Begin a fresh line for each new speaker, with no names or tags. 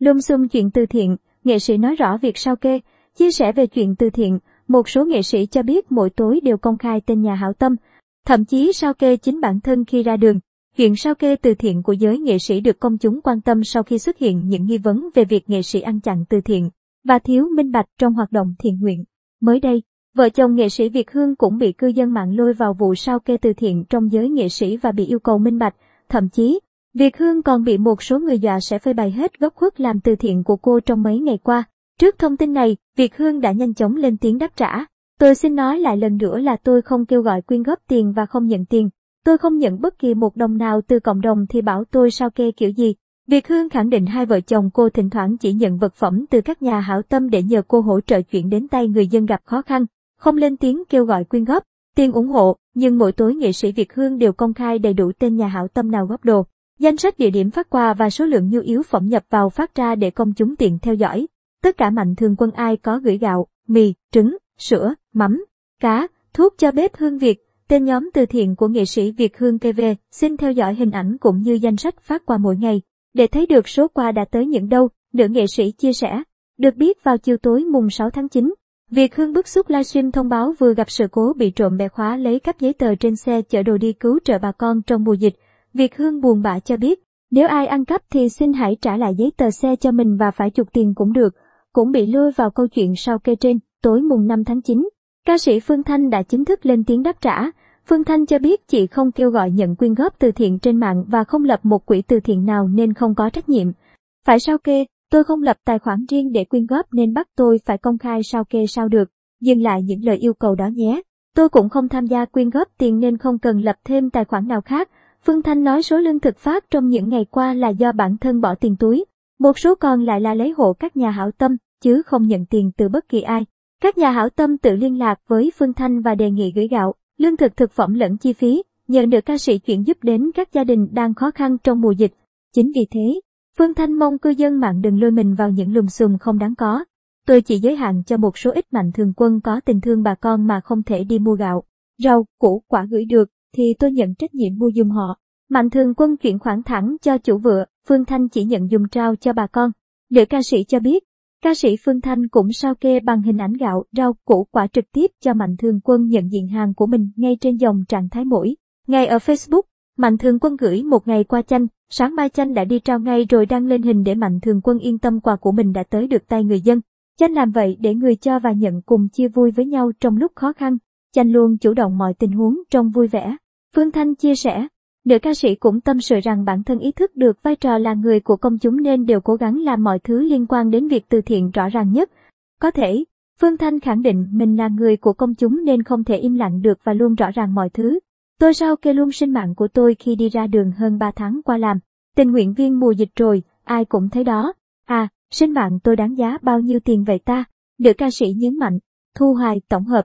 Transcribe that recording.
Lùm xung chuyện từ thiện, nghệ sĩ nói rõ việc sao kê, chia sẻ về chuyện từ thiện, một số nghệ sĩ cho biết mỗi tối đều công khai tên nhà hảo tâm, thậm chí sao kê chính bản thân khi ra đường. Chuyện sao kê từ thiện của giới nghệ sĩ được công chúng quan tâm sau khi xuất hiện những nghi vấn về việc nghệ sĩ ăn chặn từ thiện và thiếu minh bạch trong hoạt động thiện nguyện. Mới đây, vợ chồng nghệ sĩ Việt Hương cũng bị cư dân mạng lôi vào vụ sao kê từ thiện trong giới nghệ sĩ và bị yêu cầu minh bạch, thậm chí Việt Hương còn bị một số người dọa sẽ phơi bày hết góc khuất làm từ thiện của cô trong mấy ngày qua. Trước thông tin này, Việt Hương đã nhanh chóng lên tiếng đáp trả. Tôi xin nói lại lần nữa là tôi không kêu gọi quyên góp tiền và không nhận tiền. Tôi không nhận bất kỳ một đồng nào từ cộng đồng thì bảo tôi sao kê kiểu gì. Việt Hương khẳng định hai vợ chồng cô thỉnh thoảng chỉ nhận vật phẩm từ các nhà hảo tâm để nhờ cô hỗ trợ chuyển đến tay người dân gặp khó khăn, không lên tiếng kêu gọi quyên góp, tiền ủng hộ, nhưng mỗi tối nghệ sĩ Việt Hương đều công khai đầy đủ tên nhà hảo tâm nào góp đồ. Danh sách địa điểm phát quà và số lượng nhu yếu phẩm nhập vào phát ra để công chúng tiện theo dõi. Tất cả mạnh thường quân ai có gửi gạo, mì, trứng, sữa, mắm, cá, thuốc cho bếp Hương Việt, tên nhóm từ thiện của nghệ sĩ Việt Hương TV. Xin theo dõi hình ảnh cũng như danh sách phát quà mỗi ngày. Để thấy được số quà đã tới những đâu, nữ nghệ sĩ chia sẻ. Được biết vào chiều tối mùng 6 tháng 9, Việt Hương bức xúc livestream thông báo vừa gặp sự cố bị trộm bẻ khóa lấy cắp giấy tờ trên xe chở đồ đi cứu trợ bà con trong mùa dịch. Việt Hương buồn bã cho biết, nếu ai ăn cắp thì xin hãy trả lại giấy tờ xe cho mình và phải chuộc tiền cũng được. Cũng bị lôi vào câu chuyện sau kê trên, tối mùng 5 tháng 9. Ca sĩ Phương Thanh đã chính thức lên tiếng đáp trả. Phương Thanh cho biết chị không kêu gọi nhận quyên góp từ thiện trên mạng và không lập một quỹ từ thiện nào nên không có trách nhiệm. Phải sao kê, tôi không lập tài khoản riêng để quyên góp nên bắt tôi phải công khai sao kê sao được. Dừng lại những lời yêu cầu đó nhé. Tôi cũng không tham gia quyên góp tiền nên không cần lập thêm tài khoản nào khác. Phương Thanh nói số lương thực phát trong những ngày qua là do bản thân bỏ tiền túi. Một số còn lại là lấy hộ các nhà hảo tâm, chứ không nhận tiền từ bất kỳ ai. Các nhà hảo tâm tự liên lạc với Phương Thanh và đề nghị gửi gạo, lương thực thực phẩm lẫn chi phí, nhờ được ca sĩ chuyển giúp đến các gia đình đang khó khăn trong mùa dịch. Chính vì thế, Phương Thanh mong cư dân mạng đừng lôi mình vào những lùm xùm không đáng có. Tôi chỉ giới hạn cho một số ít mạnh thường quân có tình thương bà con mà không thể đi mua gạo, rau, củ, quả gửi được, thì tôi nhận trách nhiệm mua dùm họ. Mạnh thường quân chuyển khoản thẳng cho chủ vựa, Phương Thanh chỉ nhận dùng trao cho bà con. Nữ ca sĩ cho biết, ca sĩ Phương Thanh cũng sao kê bằng hình ảnh gạo, rau, củ quả trực tiếp cho Mạnh thường quân nhận diện hàng của mình ngay trên dòng trạng thái mỗi. Ngay ở Facebook, Mạnh thường quân gửi một ngày qua chanh, sáng mai chanh đã đi trao ngay rồi đăng lên hình để Mạnh thường quân yên tâm quà của mình đã tới được tay người dân. Chanh làm vậy để người cho và nhận cùng chia vui với nhau trong lúc khó khăn. Chanh luôn chủ động mọi tình huống trong vui vẻ. Phương Thanh chia sẻ, nữ ca sĩ cũng tâm sự rằng bản thân ý thức được vai trò là người của công chúng nên đều cố gắng làm mọi thứ liên quan đến việc từ thiện rõ ràng nhất. Có thể, Phương Thanh khẳng định mình là người của công chúng nên không thể im lặng được và luôn rõ ràng mọi thứ. Tôi sao kê luôn sinh mạng của tôi khi đi ra đường hơn 3 tháng qua làm. Tình nguyện viên mùa dịch rồi, ai cũng thấy đó. À, sinh mạng tôi đáng giá bao nhiêu tiền vậy ta? Nữ ca sĩ nhấn mạnh. Thu hoài tổng hợp,